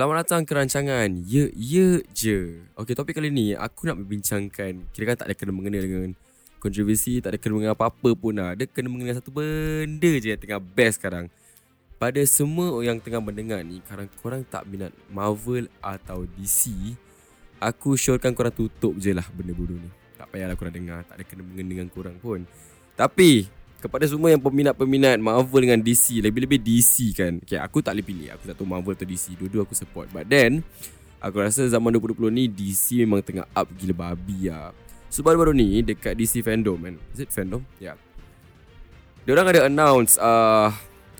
Selamat datang ke rancangan Ye Ye Je. Okay topik kali ni Aku nak membincangkan Kira kan tak ada kena mengena dengan Kontroversi Tak ada kena mengena apa-apa pun lah. Dia kena mengena satu benda je Yang tengah best sekarang. Pada semua yang tengah mendengar ni Sekarang korang tak minat Marvel atau DC Aku syorkan korang tutup je lah benda bodoh ni. Tak payahlah korang dengar Tak ada kena mengena dengan korang pun. Tapi kepada semua yang peminat-peminat Marvel dengan DC Lebih-lebih DC kan. Okay, Aku tak boleh pilih. Aku tak tahu Marvel atau DC Dua-dua aku support. But then Aku rasa zaman 2020 ni DC memang tengah up gila babi lah So baru-baru ni Dekat DC fandom man. Is it fandom? Ya. Yeah. Diorang ada announce uh,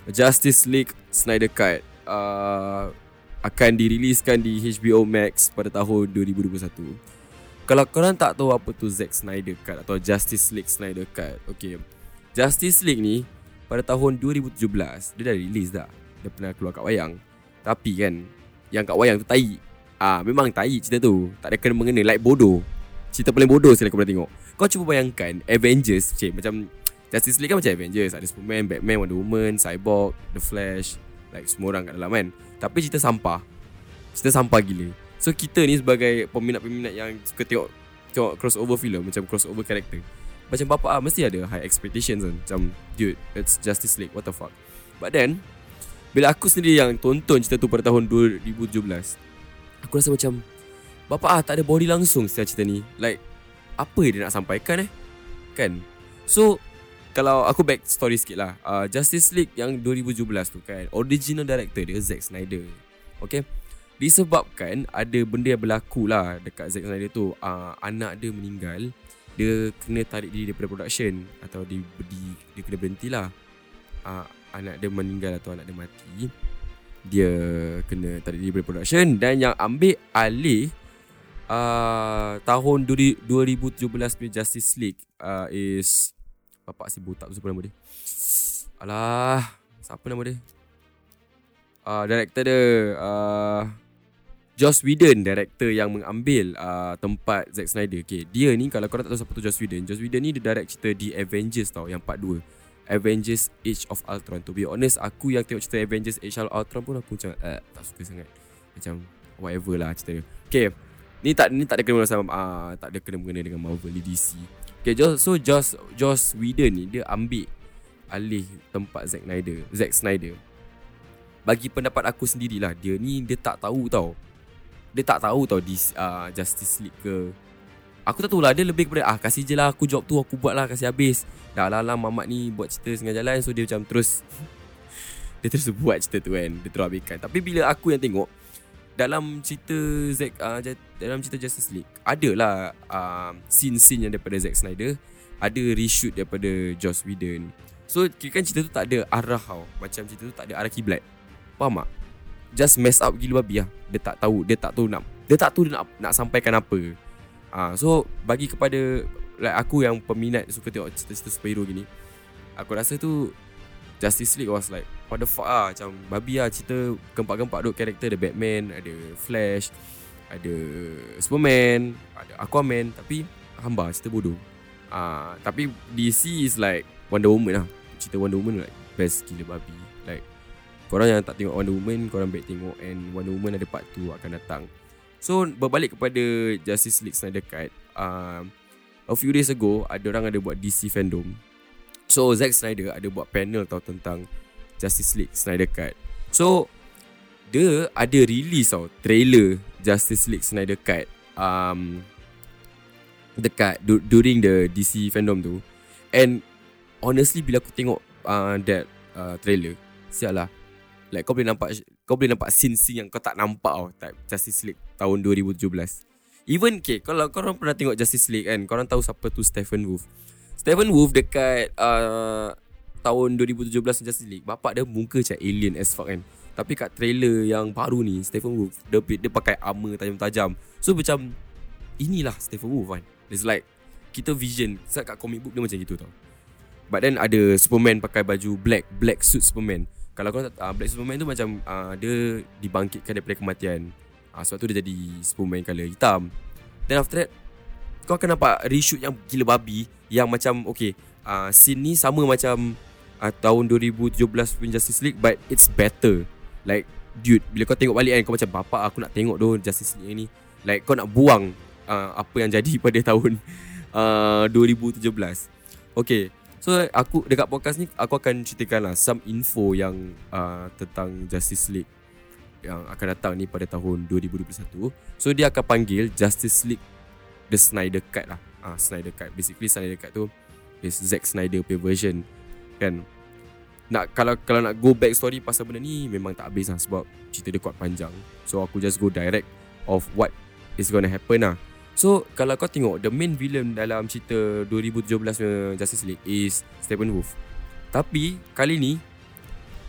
Justice League Snyder Cut. Uh, Akan diriliskan di HBO Max Pada tahun 2021 Kalau korang tak tahu apa tu Zack Snyder Cut Atau Justice League Snyder Cut Okay Justice League ni pada tahun 2017 dia dah release dah. Dia pernah keluar kat wayang. Tapi kan yang kat wayang tu tai. Ah memang tai cerita tu. Tak ada kena mengena like bodoh. Cerita paling bodoh sekali aku pernah tengok. Kau cuba bayangkan Avengers cik, macam Justice League kan macam Avengers Ada Superman, Batman, Wonder Woman, Cyborg, The Flash Like semua orang kat dalam kan Tapi cerita sampah Cerita sampah gila So kita ni sebagai peminat-peminat yang suka tengok Tengok crossover film Macam crossover character macam bapa ah mesti ada high expectations kan. Macam dude It's Justice League What the fuck. But then Bila aku sendiri yang tonton cerita tu pada tahun 2017 Aku rasa macam Bapa ah tak ada body langsung setiap cerita ni. Like Apa dia nak sampaikan eh? Kan? So Kalau aku back story sikit lah. Uh, Justice League yang 2017 tu kan? Original director dia Zack Snyder. Okay? Disebabkan Ada benda yang berlaku lah Dekat Zack Snyder tu. Uh, Anak dia meninggal dia kena tarik diri daripada production atau di, di dia kena berhenti lah uh, anak dia meninggal atau anak dia mati dia kena tarik diri daripada production dan yang ambil alih uh, tahun 2017 punya Justice League uh, is bapak si botak tu siapa nama dia? Alah siapa nama dia? Uh, director dia uh, Joss Whedon director yang mengambil uh, tempat Zack Snyder. Okay, dia ni kalau korang tak tahu siapa tu Joss Whedon, Joss Whedon ni dia direct cerita The Avengers tau yang part 2. Avengers Age of Ultron. To be honest, aku yang tengok cerita Avengers Age of Ultron pun aku macam uh, tak suka sangat. Macam whatever lah cerita dia. Okay, ni tak ni tak ada kena sama uh, tak ada kena mengena dengan Marvel di DC. Okay, Joss, so Joss Joss Whedon ni dia ambil alih tempat Zack Snyder, Zack Snyder. Bagi pendapat aku sendirilah, dia ni dia tak tahu tau dia tak tahu tau di uh, Justice League ke. Aku tak tahu lah Dia lebih kepada Ah kasih je lah aku job tu Aku buat lah kasih habis. Dah lah lah mamat ni Buat cerita setengah jalan So dia macam terus Dia terus buat cerita tu kan Dia terus habiskan Tapi bila aku yang tengok Dalam cerita Zack uh, Dalam cerita Justice League Adalah uh, Scene-scene yang daripada Zack Snyder Ada reshoot daripada Joss Whedon. So kira kan cerita tu tak ada arah tau. Macam cerita tu tak ada arah kiblat. Faham tak? Just mess up gila babi lah. Dia tak tahu, dia tak tahu nak dia tak tahu dia nak nak sampaikan apa. Ah, uh, so bagi kepada like aku yang peminat suka tengok cerita-cerita superhero gini, aku rasa tu Justice League was like what the fuck ah macam babi lah cerita gempak-gempak duk karakter ada Batman, ada Flash, ada Superman, ada Aquaman tapi hamba cerita bodoh. Ah, uh, tapi DC is like Wonder Woman lah. Cerita Wonder Woman like best gila babi. Like Korang yang tak tengok Wonder Woman Korang baik tengok And Wonder Woman ada part 2 akan datang. So berbalik kepada Justice League Snyder Cut uh, A few days ago Ada orang ada buat DC fandom. So Zack Snyder ada buat panel tau tentang Justice League Snyder Cut. So Dia ada release tau Trailer Justice League Snyder Cut um, Dekat du- During the DC fandom tu. And Honestly bila aku tengok uh, That uh, trailer Siap lah Like kau boleh nampak Kau boleh nampak scene-scene yang kau tak nampak tau Type Justice League tahun 2017 Even okay Kalau korang pernah tengok Justice League kan Korang tahu siapa tu Stephen Wolf. Stephen Wolf dekat uh, Tahun 2017 Justice League Bapak dia muka macam alien as fuck kan. Tapi kat trailer yang baru ni Stephen Wolf Dia, dia pakai armor tajam-tajam. So macam Inilah Stephen Wolf kan. It's like Kita vision Sebab kat comic book dia macam gitu tau. But then ada Superman pakai baju black Black suit Superman kalau kau uh, Black Superman tu macam uh, dia dibangkitkan daripada kematian. Uh, sebab tu dia jadi Superman color hitam. Then after that kau akan nampak reshoot yang gila babi yang macam okay uh, scene ni sama macam uh, tahun 2017 punya Justice League but it's better. Like Dude Bila kau tengok balik kan Kau macam Bapak aku nak tengok tu Justice League ni Like kau nak buang uh, Apa yang jadi pada tahun uh, 2017 Okay So aku dekat podcast ni Aku akan ceritakan lah Some info yang uh, Tentang Justice League Yang akan datang ni pada tahun 2021 So dia akan panggil Justice League The Snyder Cut lah uh, Snyder Cut Basically Snyder Cut tu Is Zack Snyder punya version Kan nak kalau kalau nak go back story pasal benda ni memang tak habis lah sebab cerita dia kuat panjang. So aku just go direct of what is gonna happen lah. So kalau kau tengok the main villain dalam cerita 2017 Justice League is Stephen Wolf. Tapi kali ni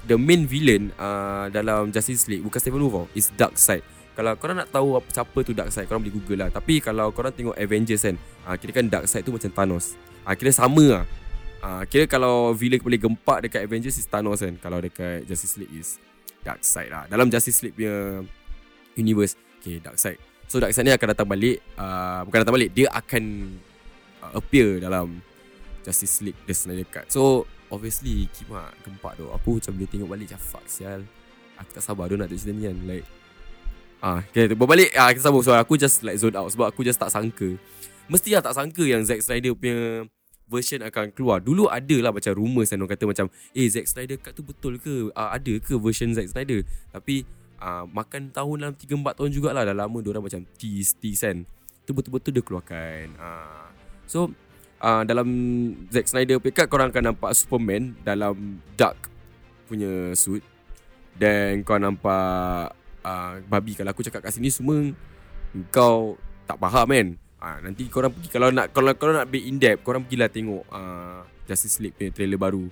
the main villain uh, dalam Justice League bukan Stephen Wolf, is Darkseid. Kalau korang nak tahu apa siapa tu Darkseid, korang boleh google lah. Tapi kalau korang tengok Avengers kan, uh, kira kan Darkseid tu macam Thanos. Uh, kira sama lah. Uh, kira kalau villain boleh gempak dekat Avengers is Thanos kan Kalau dekat Justice League is Darkseid lah Dalam Justice League punya universe Okay Darkseid So Darkseid ni akan datang balik uh, Bukan datang balik Dia akan uh, appear dalam Justice League The Snyder Cut So obviously Kima gempak tu Aku macam boleh tengok balik Macam fuck sial Aku tak sabar tu nak tengok cerita ni kan Like Ah, okay, berbalik ah, kita sambung so aku just like zone out sebab aku just tak sangka. Mesti lah tak sangka yang Zack Snyder punya version akan keluar. Dulu ada lah macam rumours kan orang kata macam eh Zack Snyder cut tu betul ke? Uh, ada ke version Zack Snyder? Tapi uh, makan tahun dalam 3 4 tahun jugalah dah lama dia orang macam tease tease kan. Tu betul-betul dia keluarkan. Uh, so uh, dalam Zack Snyder punya cut korang akan nampak Superman dalam dark punya suit dan kau nampak uh, babi kalau aku cakap kat sini semua kau tak faham kan ha, nanti korang pergi kalau nak kalau kalau nak be in depth korang pergilah tengok uh, Justice League punya trailer baru.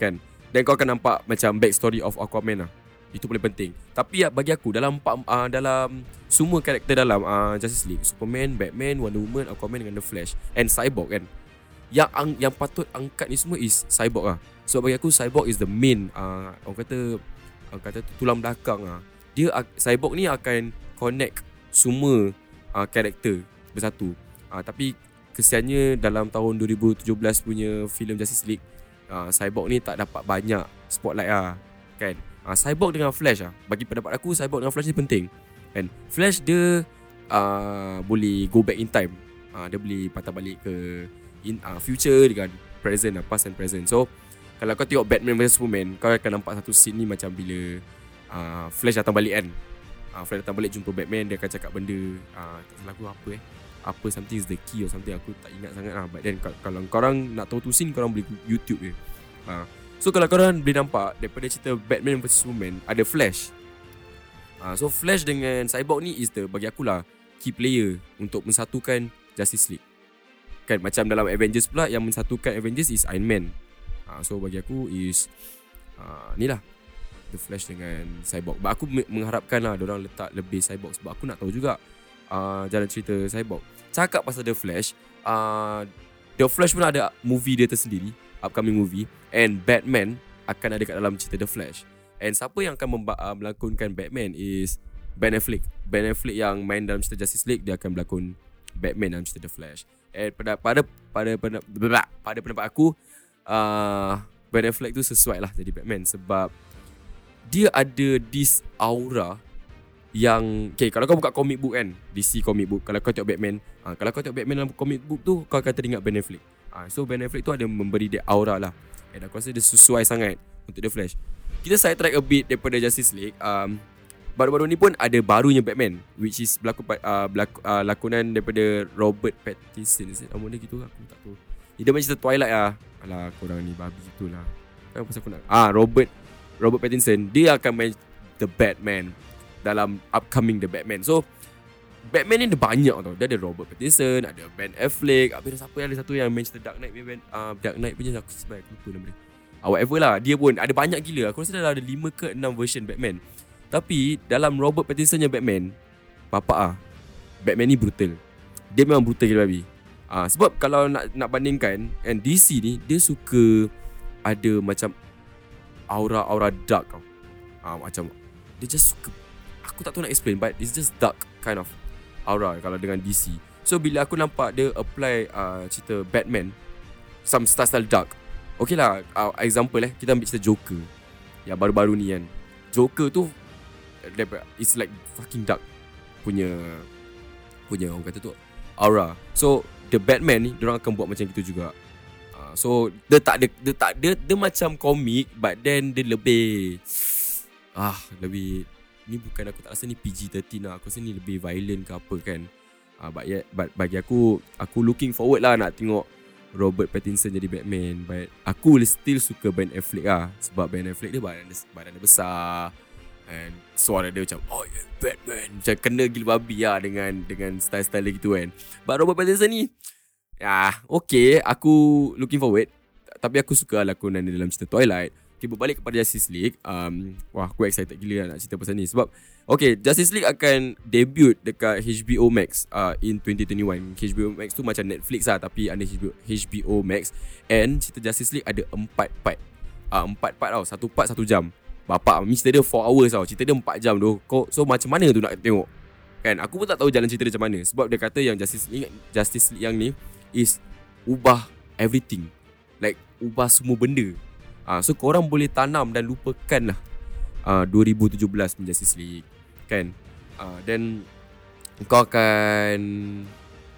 Kan? Dan kau akan nampak macam back story of Aquaman lah. Itu paling penting. Tapi ya, bagi aku dalam uh, dalam semua karakter dalam uh, Justice League, Superman, Batman, Wonder Woman, Aquaman dengan The Flash and Cyborg kan. Yang ang, yang patut angkat ni semua is Cyborg lah. So bagi aku Cyborg is the main uh, orang kata orang kata tu tulang belakang ah. Dia Cyborg ni akan connect semua uh, karakter bersatu. Uh, tapi kesiannya dalam tahun 2017 punya filem Justice League, uh, Cyborg ni tak dapat banyak spotlight ah, kan? Uh, Cyborg dengan Flash ah, bagi pendapat aku Cyborg dengan Flash ni penting. Kan? Flash dia uh, boleh go back in time. Uh, dia boleh patah balik ke in uh, future dengan present uh, past and present. So kalau kau tengok Batman vs Superman, kau akan nampak satu scene ni macam bila uh, Flash datang balik kan. Uh, Flash datang balik jumpa Batman, dia akan cakap benda uh, tak salah aku apa eh apa something is the key or something aku tak ingat sangat lah but then kalau korang nak tahu tu scene korang boleh YouTube je ha. So kalau korang boleh nampak daripada cerita Batman vs Superman ada Flash ha. so Flash dengan Cyborg ni is the bagi aku lah key player untuk mensatukan Justice League kan macam dalam Avengers pula yang mensatukan Avengers is Iron Man ha. so bagi aku is ha, ni lah The Flash dengan Cyborg But aku mengharapkan lah Diorang letak lebih Cyborg Sebab aku nak tahu juga uh, Jalan cerita Cyborg cakap pasal The Flash, uh, The Flash pun ada movie dia tersendiri, upcoming movie, and Batman akan ada kat dalam cerita The Flash. And siapa yang akan memba- uh, melakonkan Batman is Ben Affleck. Ben Affleck yang main dalam cerita Justice League dia akan berlakon Batman dalam cerita The Flash. And pada pada pada pada pada, pendapat aku, uh, Ben Affleck tu sesuai lah jadi Batman sebab dia ada this aura yang okay, kalau kau buka comic book kan DC comic book kalau kau tengok Batman ha, kalau kau tengok Batman dalam comic book tu kau akan teringat Ben Affleck ha, so Ben Affleck tu ada memberi dia aura lah. And aku rasa dia sesuai sangat untuk The Flash. Kita side track a bit daripada Justice League um, baru-baru ni pun ada barunya Batman which is berlaku, uh, berlaku uh, lakonan daripada Robert Pattinson nama dia gitu aku tak tahu. Dia macam cerita Twilight lah. Alah korang ni babi gitulah kan pasal aku nak ah Robert Robert Pattinson dia akan main The Batman dalam upcoming The Batman. So Batman ni ada banyak tau. Dia ada Robert Pattinson, ada Ben Affleck, habis ada siapa yang ada satu yang Manchester Dark Knight punya uh, Dark Knight punya aku sebab aku lupa nama dia. Uh, whatever lah, dia pun ada banyak gila. Aku rasa dah ada 5 ke 6 version Batman. Tapi dalam Robert Pattinson yang Batman, bapak ah. Batman ni brutal. Dia memang brutal gila babi. Uh, sebab kalau nak nak bandingkan and DC ni dia suka ada macam aura-aura dark tau. Uh, macam dia just suka aku tak tahu nak explain but it's just dark kind of aura kalau dengan DC. So bila aku nampak dia apply uh, cerita Batman some style style dark. Okay lah uh, example eh kita ambil cerita Joker yang baru-baru ni kan. Joker tu It's like fucking dark Punya Punya orang kata tu Aura So The Batman ni Diorang akan buat macam gitu juga uh, So Dia tak ada Dia tak dia, dia macam komik But then Dia lebih Ah Lebih Ni bukan aku tak rasa ni PG-13 lah. Aku rasa ni lebih violent ke apa kan. Uh, but, yeah, but bagi aku Aku looking forward lah nak tengok Robert Pattinson jadi Batman. But aku still suka Ben Affleck lah. Sebab Ben Affleck dia badan, badan dia besar. And suara dia macam Oh yeah Batman. Macam kena gila babi lah Dengan dengan style-style gitu kan. But Robert Pattinson ni Ya Okay. Aku looking forward. Tapi aku suka lakonan dia dalam cerita Twilight Okay berbalik kepada Justice League um, Wah aku excited gila nak cerita pasal ni. Sebab Okay Justice League akan debut dekat HBO Max uh, In 2021 HBO Max tu macam Netflix lah Tapi ada HBO, HBO Max. And cerita Justice League ada empat part. Uh, Empat part tau. Satu part satu jam. Bapak Mesti dia 4 hours tau. Cerita dia 4 jam tu Kau, So macam mana tu nak tengok? Kan? Aku pun tak tahu jalan cerita dia macam mana. Sebab dia kata yang Justice League Justice League yang ni Is Ubah everything. Like Ubah semua benda uh, So korang boleh tanam Dan lupakan lah uh, 2017 punya Justice League Kan uh, Then Kau akan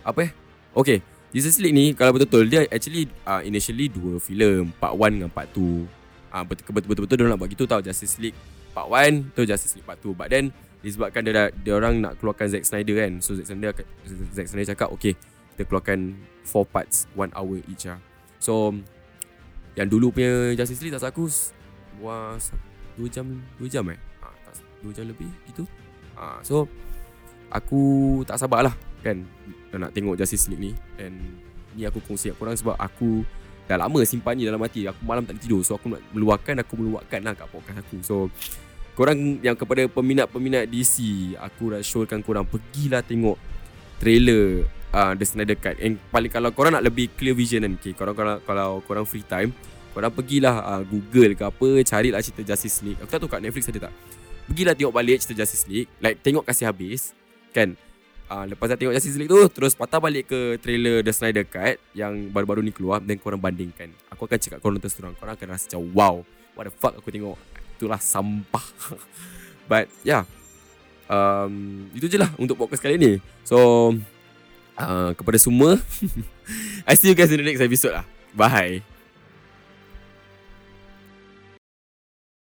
Apa eh Okay Justice League ni Kalau betul-betul Dia actually uh, Initially dua filem Part 1 dengan part 2 Ah betul-betul dia nak buat gitu tau Justice League Part 1 tu Justice League Part 2 But then disebabkan dia dah, dia orang nak keluarkan Zack Snyder kan. So Zack Snyder Zack Snyder cakap okay kita keluarkan 4 parts 1 hour each lah. So yang dulu punya Justice League tak aku wah 2 jam 2 jam eh. Ha, tak 2 jam lebih gitu. Ha, so aku tak sabar lah kan nak tengok Justice League ni. And ni aku kongsi kat korang sebab aku dah lama simpan ni dalam hati. Aku malam tak tidur So aku nak meluahkan Aku meluahkan lah kat podcast aku. So Korang yang kepada peminat-peminat DC Aku dah showkan korang Pergilah tengok Trailer The Snyder Cut And paling kalau korang nak lebih clear vision kan okay, korang, kalau, kalau korang free time Korang pergilah uh, Google ke apa Carilah cerita Justice League. Aku tak tahu kat Netflix ada tak. Pergilah tengok balik cerita Justice League Like tengok kasih habis Kan? Uh, Lepas dah tengok Justice League tu Terus patah balik ke trailer The Snyder Cut Yang baru-baru ni keluar Dan korang bandingkan. Aku akan cakap korang terus terang Korang akan rasa macam Wow What the fuck aku tengok Itulah sampah. But yeah. Um, Itu je lah Untuk podcast kali ni. So uh, Kepada semua. I see you guys in the next episode lah. Bye